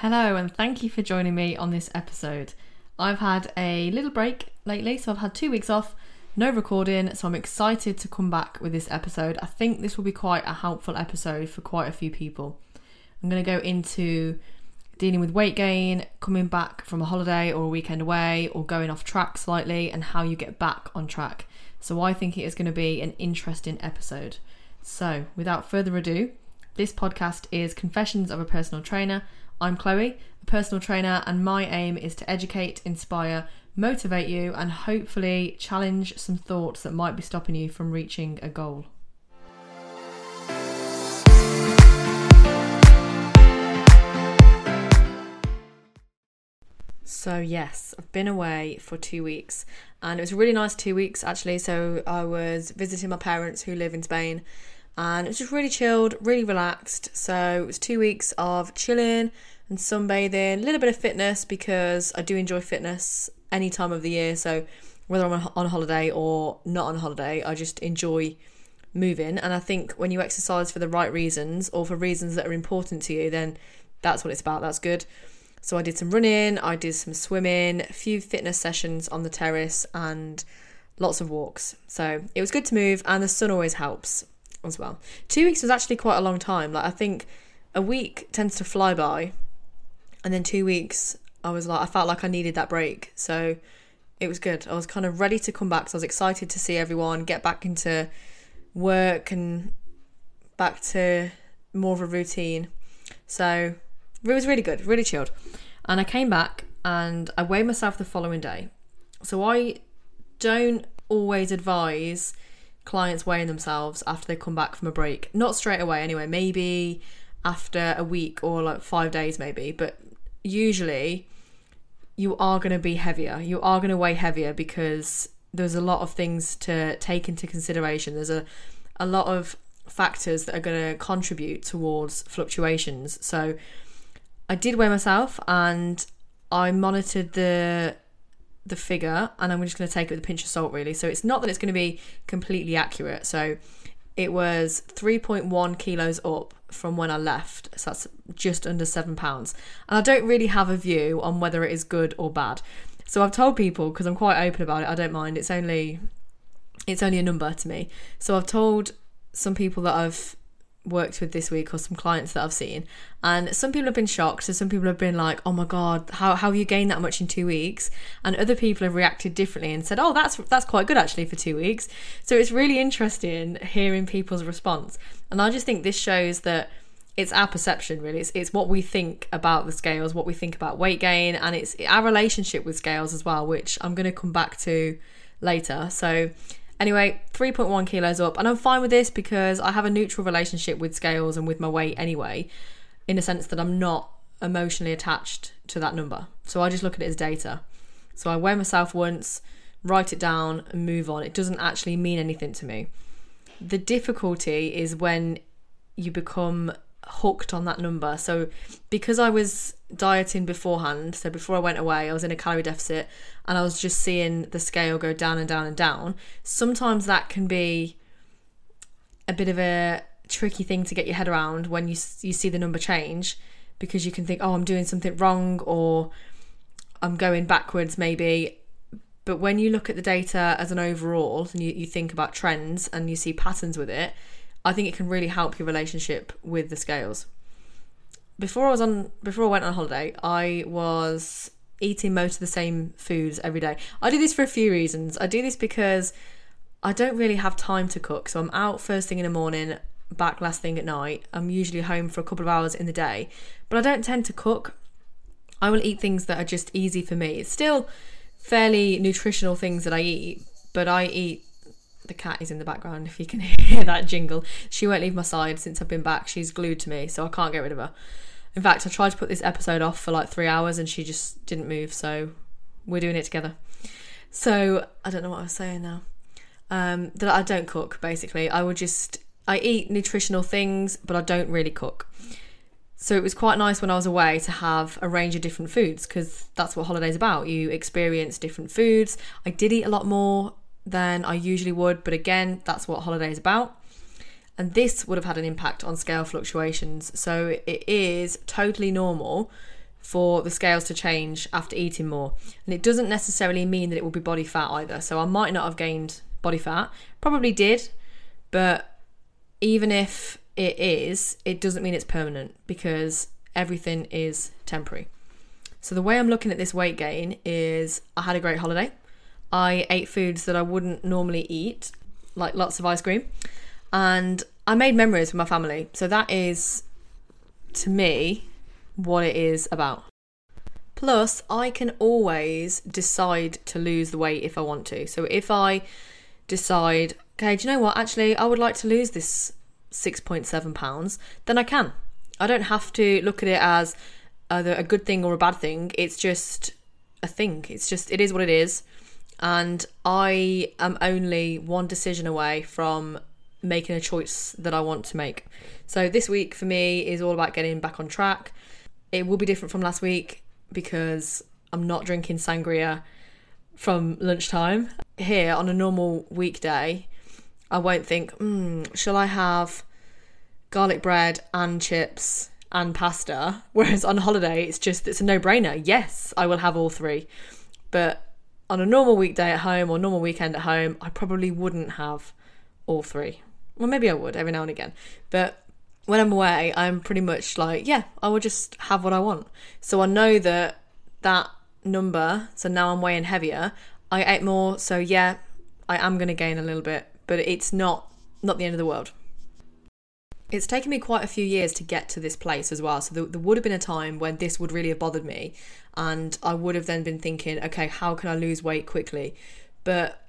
Hello, and thank you for joining me on this episode. I've had a little break lately, so I've had two weeks off, no recording, so I'm excited to come back with this episode. I think this will be quite a helpful episode for quite a few people. I'm going to go into dealing with weight gain, coming back from a holiday or a weekend away, or going off track slightly, and how you get back on track. So, I think it is going to be an interesting episode. So, without further ado, this podcast is Confessions of a Personal Trainer. I'm Chloe, a personal trainer, and my aim is to educate, inspire, motivate you, and hopefully challenge some thoughts that might be stopping you from reaching a goal. So, yes, I've been away for two weeks and it was a really nice two weeks actually. So, I was visiting my parents who live in Spain and it was just really chilled, really relaxed. So, it was two weeks of chilling and sunbathing, a little bit of fitness because I do enjoy fitness any time of the year. So, whether I'm on holiday or not on holiday, I just enjoy moving. And I think when you exercise for the right reasons or for reasons that are important to you, then that's what it's about. That's good. So I did some running, I did some swimming, a few fitness sessions on the terrace, and lots of walks. So it was good to move, and the sun always helps as well. Two weeks was actually quite a long time. Like I think a week tends to fly by, and then two weeks I was like I felt like I needed that break. So it was good. I was kind of ready to come back. So I was excited to see everyone, get back into work and back to more of a routine. So it was really good, really chilled. And I came back and I weighed myself the following day. So I don't always advise clients weighing themselves after they come back from a break. Not straight away, anyway. Maybe after a week or like five days, maybe. But usually you are going to be heavier. You are going to weigh heavier because there's a lot of things to take into consideration. There's a, a lot of factors that are going to contribute towards fluctuations. So I did weigh myself and I monitored the the figure and I'm just going to take it with a pinch of salt really. So it's not that it's going to be completely accurate. So it was 3.1 kilos up from when I left. So that's just under 7 pounds. And I don't really have a view on whether it is good or bad. So I've told people because I'm quite open about it. I don't mind. It's only it's only a number to me. So I've told some people that I've worked with this week or some clients that I've seen. And some people have been shocked. So some people have been like, oh my God, how, how you gained that much in two weeks? And other people have reacted differently and said, oh, that's, that's quite good actually for two weeks. So it's really interesting hearing people's response. And I just think this shows that it's our perception really it's, it's what we think about the scales what we think about weight gain and it's our relationship with scales as well which i'm going to come back to later so Anyway, 3.1 kilos up, and I'm fine with this because I have a neutral relationship with scales and with my weight anyway, in a sense that I'm not emotionally attached to that number. So I just look at it as data. So I weigh myself once, write it down, and move on. It doesn't actually mean anything to me. The difficulty is when you become hooked on that number. So because I was dieting beforehand, so before I went away, I was in a calorie deficit and I was just seeing the scale go down and down and down. Sometimes that can be a bit of a tricky thing to get your head around when you you see the number change because you can think, "Oh, I'm doing something wrong or I'm going backwards maybe." But when you look at the data as an overall and you, you think about trends and you see patterns with it, I think it can really help your relationship with the scales. Before I was on before I went on holiday, I was eating most of the same foods every day. I do this for a few reasons. I do this because I don't really have time to cook. So I'm out first thing in the morning, back last thing at night. I'm usually home for a couple of hours in the day, but I don't tend to cook. I will eat things that are just easy for me. It's still fairly nutritional things that I eat, but I eat the cat is in the background if you can hear that jingle. She won't leave my side since I've been back. She's glued to me, so I can't get rid of her. In fact, I tried to put this episode off for like three hours and she just didn't move, so we're doing it together. So I don't know what I was saying now. Um, that I don't cook basically. I would just I eat nutritional things, but I don't really cook. So it was quite nice when I was away to have a range of different foods because that's what holidays about. You experience different foods. I did eat a lot more than I usually would. But again, that's what holiday is about. And this would have had an impact on scale fluctuations. So it is totally normal for the scales to change after eating more. And it doesn't necessarily mean that it will be body fat either. So I might not have gained body fat, probably did, but even if it is, it doesn't mean it's permanent because everything is temporary. So the way I'm looking at this weight gain is I had a great holiday. I ate foods that I wouldn't normally eat, like lots of ice cream, and I made memories with my family. So that is to me what it is about. Plus, I can always decide to lose the weight if I want to. So if I decide, okay, do you know what? Actually, I would like to lose this 6.7 pounds, then I can. I don't have to look at it as either a good thing or a bad thing. It's just a thing. It's just, it is what it is. And I am only one decision away from making a choice that I want to make. So this week for me is all about getting back on track. It will be different from last week because I'm not drinking sangria from lunchtime. Here on a normal weekday, I won't think, hmm, shall I have garlic bread and chips and pasta? Whereas on holiday, it's just, it's a no brainer. Yes, I will have all three. But on a normal weekday at home or normal weekend at home, I probably wouldn't have all three. Well, maybe I would every now and again. But when I'm away, I'm pretty much like, yeah, I will just have what I want. So I know that that number, so now I'm weighing heavier, I ate more, so yeah, I am going to gain a little bit, but it's not not the end of the world. It's taken me quite a few years to get to this place as well. So there, there would have been a time when this would really have bothered me, and I would have then been thinking, okay, how can I lose weight quickly? But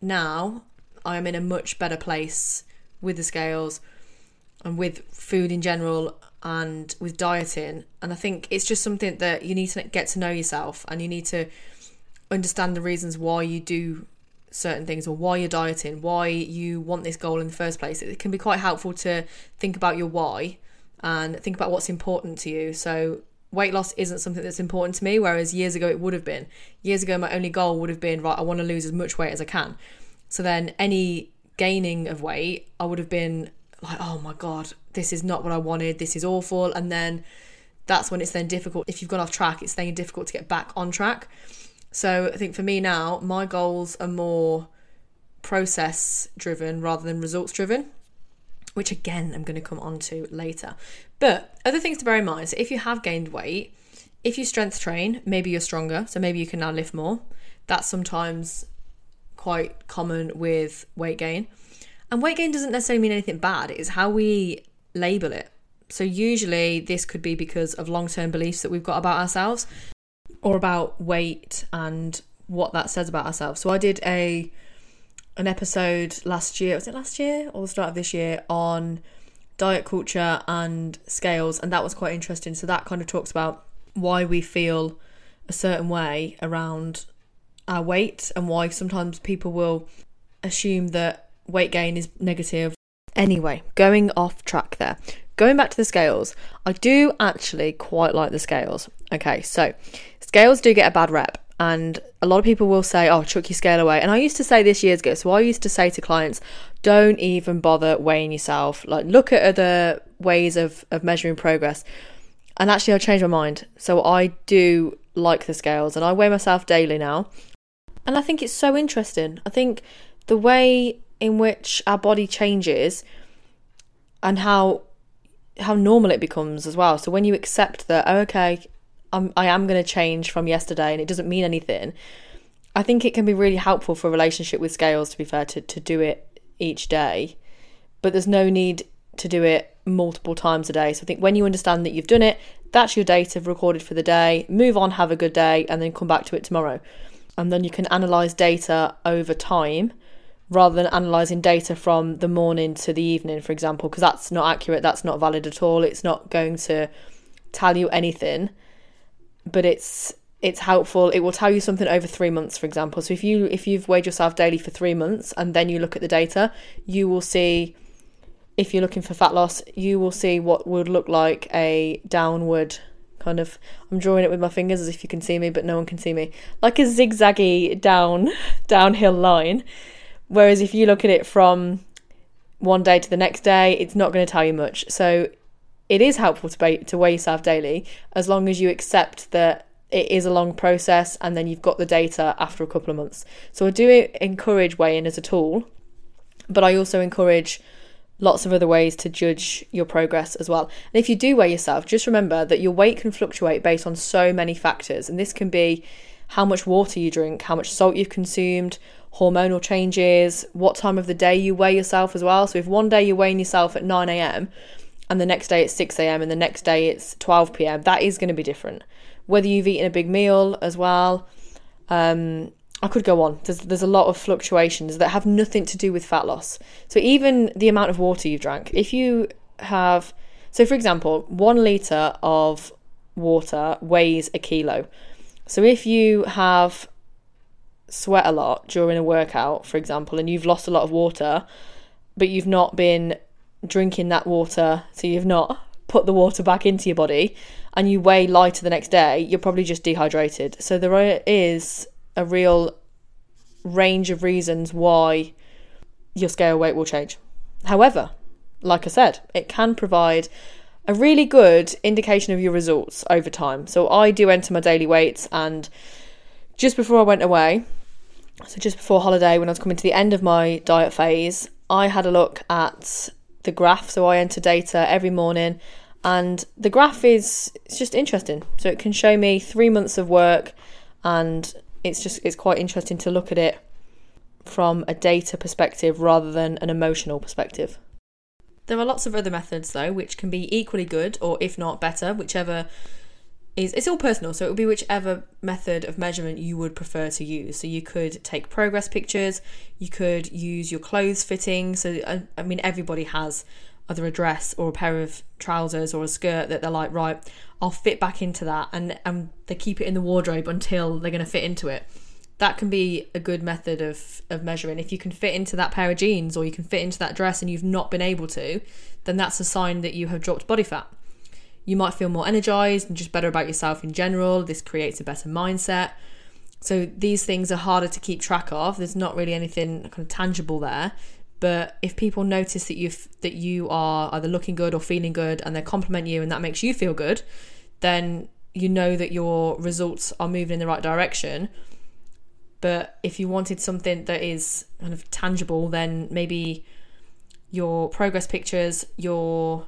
now I am in a much better place with the scales and with food in general and with dieting. And I think it's just something that you need to get to know yourself and you need to understand the reasons why you do certain things or why you're dieting, why you want this goal in the first place. It can be quite helpful to think about your why and think about what's important to you. So, weight loss isn't something that's important to me, whereas years ago it would have been. Years ago, my only goal would have been, right, I want to lose as much weight as I can. So, then any gaining of weight, I would have been like, oh my God, this is not what I wanted, this is awful. And then that's when it's then difficult. If you've gone off track, it's then difficult to get back on track. So I think for me now, my goals are more process driven rather than results driven, which again, I'm going to come on to later. But other things to bear in mind so if you have gained weight, if you strength train, maybe you're stronger, so maybe you can now lift more. That's sometimes quite common with weight gain. And weight gain doesn't necessarily mean anything bad, it's how we label it. So, usually, this could be because of long term beliefs that we've got about ourselves or about weight and what that says about ourselves. So, I did a an episode last year, was it last year or the start of this year, on diet culture and scales, and that was quite interesting. So, that kind of talks about why we feel a certain way around our weight and why sometimes people will assume that weight gain is negative. Anyway, going off track there. Going back to the scales, I do actually quite like the scales. Okay, so scales do get a bad rep, and a lot of people will say, Oh, chuck your scale away. And I used to say this years ago, so I used to say to clients, Don't even bother weighing yourself. Like, look at other ways of, of measuring progress. And actually, I changed my mind. So I do like the scales, and I weigh myself daily now. And I think it's so interesting. I think the way in which our body changes and how how normal it becomes as well. So when you accept that, oh, okay, I'm, I am going to change from yesterday and it doesn't mean anything, I think it can be really helpful for a relationship with scales, to be fair, to, to do it each day. But there's no need to do it multiple times a day. So I think when you understand that you've done it, that's your data recorded for the day, move on, have a good day, and then come back to it tomorrow. And then you can analyze data over time rather than analysing data from the morning to the evening, for example, because that's not accurate, that's not valid at all. It's not going to tell you anything, but it's it's helpful. It will tell you something over three months, for example. So if you if you've weighed yourself daily for three months and then you look at the data, you will see if you're looking for fat loss, you will see what would look like a downward kind of I'm drawing it with my fingers as if you can see me, but no one can see me. Like a zigzaggy down downhill line Whereas if you look at it from one day to the next day, it's not going to tell you much. So it is helpful to, to weigh yourself daily as long as you accept that it is a long process and then you've got the data after a couple of months. So I do encourage weighing as a tool, but I also encourage lots of other ways to judge your progress as well. And if you do weigh yourself, just remember that your weight can fluctuate based on so many factors. And this can be how much water you drink, how much salt you've consumed, hormonal changes, what time of the day you weigh yourself as well. So if one day you're weighing yourself at 9 a.m. and the next day it's 6 a.m. and the next day it's 12 p.m., that is going to be different. Whether you've eaten a big meal as well. Um, I could go on. There's there's a lot of fluctuations that have nothing to do with fat loss. So even the amount of water you've drank, if you have so for example, 1 liter of water weighs a kilo. So if you have sweat a lot during a workout, for example, and you've lost a lot of water, but you've not been drinking that water, so you've not put the water back into your body, and you weigh lighter the next day, you're probably just dehydrated. So there is a real range of reasons why your scale weight will change. However, like I said, it can provide a really good indication of your results over time. So I do enter my daily weights and just before I went away, so just before holiday when I was coming to the end of my diet phase, I had a look at the graph. So I enter data every morning and the graph is it's just interesting. So it can show me 3 months of work and it's just it's quite interesting to look at it from a data perspective rather than an emotional perspective. There are lots of other methods though which can be equally good or if not better, whichever is it's all personal, so it would be whichever method of measurement you would prefer to use. So you could take progress pictures, you could use your clothes fitting. So I, I mean everybody has either a dress or a pair of trousers or a skirt that they're like, right, I'll fit back into that, and and they keep it in the wardrobe until they're going to fit into it. That can be a good method of of measuring. If you can fit into that pair of jeans or you can fit into that dress and you've not been able to, then that's a sign that you have dropped body fat. You might feel more energized and just better about yourself in general. This creates a better mindset. So these things are harder to keep track of. There's not really anything kind of tangible there. But if people notice that you that you are either looking good or feeling good, and they compliment you, and that makes you feel good, then you know that your results are moving in the right direction. But if you wanted something that is kind of tangible, then maybe your progress pictures, your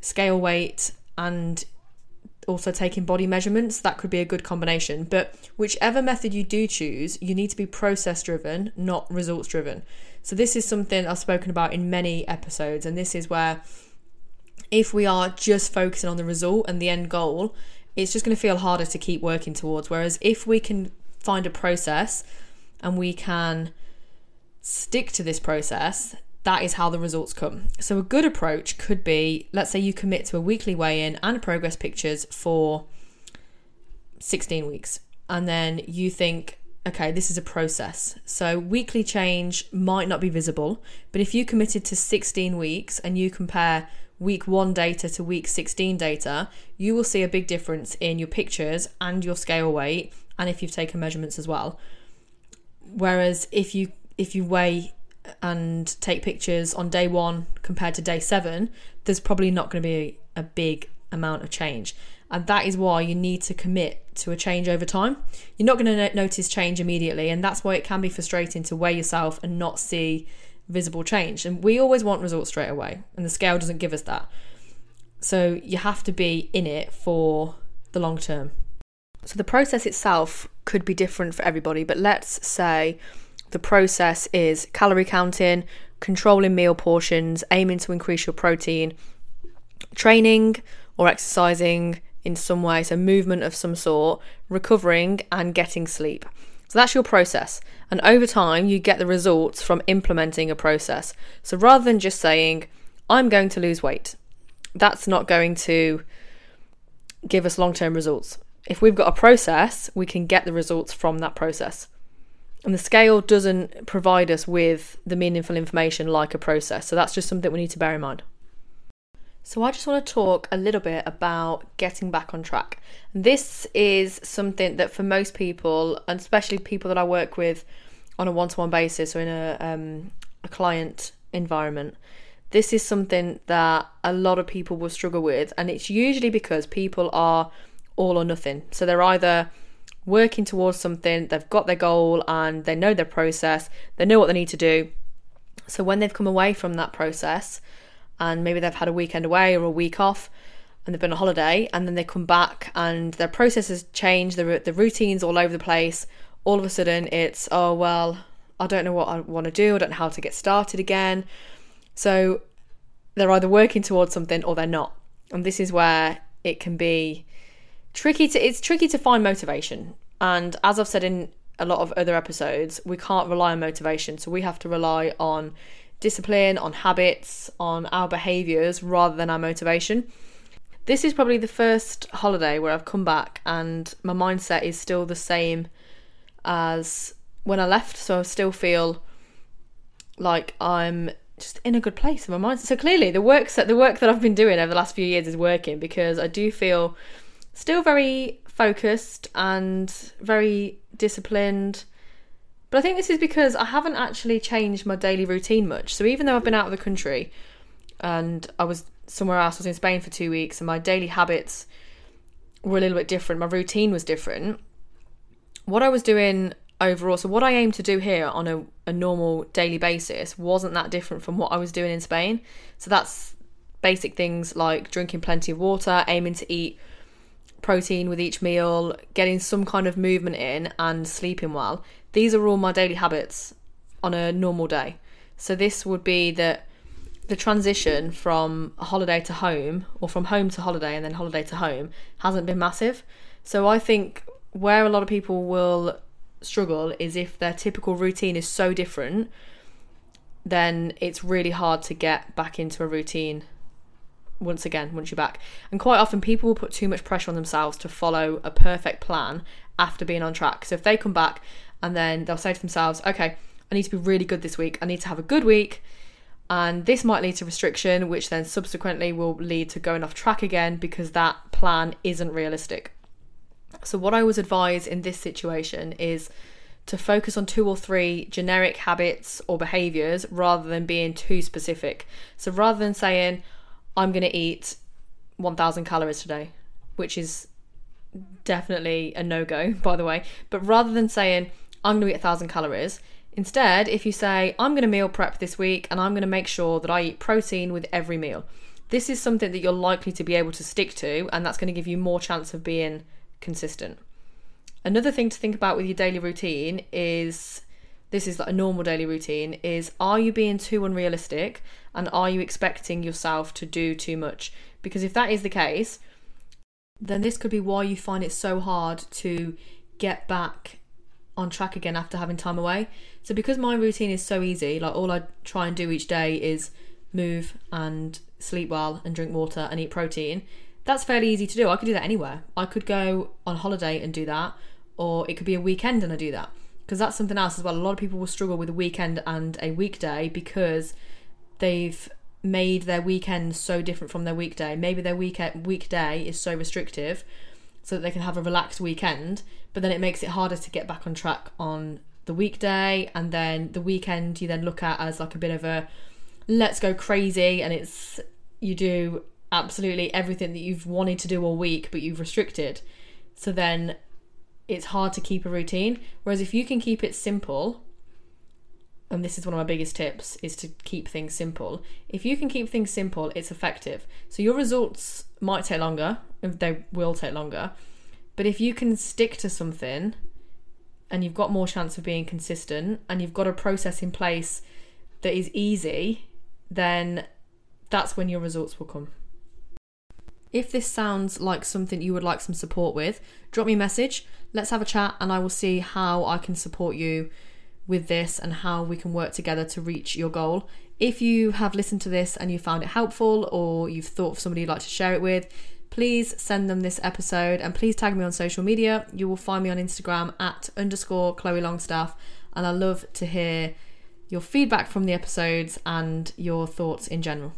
scale weight, and also taking body measurements, that could be a good combination. But whichever method you do choose, you need to be process driven, not results driven. So, this is something I've spoken about in many episodes, and this is where if we are just focusing on the result and the end goal, it's just going to feel harder to keep working towards. Whereas if we can find a process and we can stick to this process, that is how the results come. So, a good approach could be let's say you commit to a weekly weigh in and progress pictures for 16 weeks, and then you think, okay, this is a process. So, weekly change might not be visible, but if you committed to 16 weeks and you compare week one data to week 16 data, you will see a big difference in your pictures and your scale weight, and if you've taken measurements as well. Whereas if you if you weigh and take pictures on day one compared to day seven, there's probably not going to be a big amount of change. And that is why you need to commit to a change over time. You're not going to notice change immediately, and that's why it can be frustrating to weigh yourself and not see visible change. And we always want results straight away, and the scale doesn't give us that. So you have to be in it for the long term. So the process itself could be different for everybody, but let's say the process is calorie counting, controlling meal portions, aiming to increase your protein, training or exercising in some way, so movement of some sort, recovering, and getting sleep. So that's your process. And over time, you get the results from implementing a process. So rather than just saying, I'm going to lose weight, that's not going to give us long term results. If we've got a process, we can get the results from that process. And the scale doesn't provide us with the meaningful information like a process. So that's just something we need to bear in mind. So, I just want to talk a little bit about getting back on track. This is something that for most people, and especially people that I work with on a one to one basis or in a, um, a client environment, this is something that a lot of people will struggle with, and it's usually because people are all or nothing. So they're either working towards something, they've got their goal, and they know their process, they know what they need to do. So when they've come away from that process, and maybe they've had a weekend away or a week off, and they've been on holiday, and then they come back and their process has changed, the the routines all over the place. All of a sudden, it's oh well, I don't know what I want to do, I don't know how to get started again. So they're either working towards something or they're not. And this is where it can be tricky to it's tricky to find motivation. And as I've said in a lot of other episodes, we can't rely on motivation. So we have to rely on discipline, on habits, on our behaviors rather than our motivation. This is probably the first holiday where I've come back and my mindset is still the same as when I left. So I still feel like I'm just in a good place in my mind. So clearly, the work that the work that I've been doing over the last few years is working because I do feel still very focused and very disciplined. But I think this is because I haven't actually changed my daily routine much. So even though I've been out of the country and I was somewhere else, I was in Spain for two weeks, and my daily habits were a little bit different. My routine was different. What I was doing overall. So what I aim to do here on a, a normal daily basis wasn't that different from what I was doing in Spain. So that's basic things like drinking plenty of water, aiming to eat protein with each meal, getting some kind of movement in, and sleeping well. These are all my daily habits on a normal day. So this would be that the transition from holiday to home or from home to holiday and then holiday to home hasn't been massive. So I think where a lot of people will struggle is if their typical routine is so different, then it's really hard to get back into a routine once again once you're back. And quite often people will put too much pressure on themselves to follow a perfect plan after being on track. So if they come back and then they'll say to themselves, okay, I need to be really good this week. I need to have a good week. And this might lead to restriction, which then subsequently will lead to going off track again because that plan isn't realistic. So, what I was advised in this situation is to focus on two or three generic habits or behaviors rather than being too specific. So, rather than saying, I'm going to eat 1000 calories today, which is definitely a no go, by the way, but rather than saying, I'm going to eat 1000 calories, instead, if you say, I'm going to meal prep this week and I'm going to make sure that I eat protein with every meal, this is something that you're likely to be able to stick to, and that's going to give you more chance of being consistent. Another thing to think about with your daily routine is this is like a normal daily routine is are you being too unrealistic and are you expecting yourself to do too much? Because if that is the case, then this could be why you find it so hard to get back on track again after having time away. So because my routine is so easy, like all I try and do each day is move and sleep well and drink water and eat protein that's fairly easy to do. I could do that anywhere. I could go on holiday and do that, or it could be a weekend and I do that. Because that's something else as well. A lot of people will struggle with a weekend and a weekday because they've made their weekend so different from their weekday. Maybe their weekday is so restrictive so that they can have a relaxed weekend, but then it makes it harder to get back on track on the weekday and then the weekend you then look at as like a bit of a let's go crazy and it's you do absolutely everything that you've wanted to do all week, but you've restricted. So then it's hard to keep a routine. Whereas if you can keep it simple, and this is one of my biggest tips, is to keep things simple. If you can keep things simple, it's effective. So your results might take longer, they will take longer. But if you can stick to something and you've got more chance of being consistent and you've got a process in place that is easy, then that's when your results will come. If this sounds like something you would like some support with, drop me a message. Let's have a chat and I will see how I can support you with this and how we can work together to reach your goal. If you have listened to this and you found it helpful or you've thought of somebody you'd like to share it with, please send them this episode and please tag me on social media. You will find me on Instagram at underscore Chloe Longstaff and I love to hear your feedback from the episodes and your thoughts in general.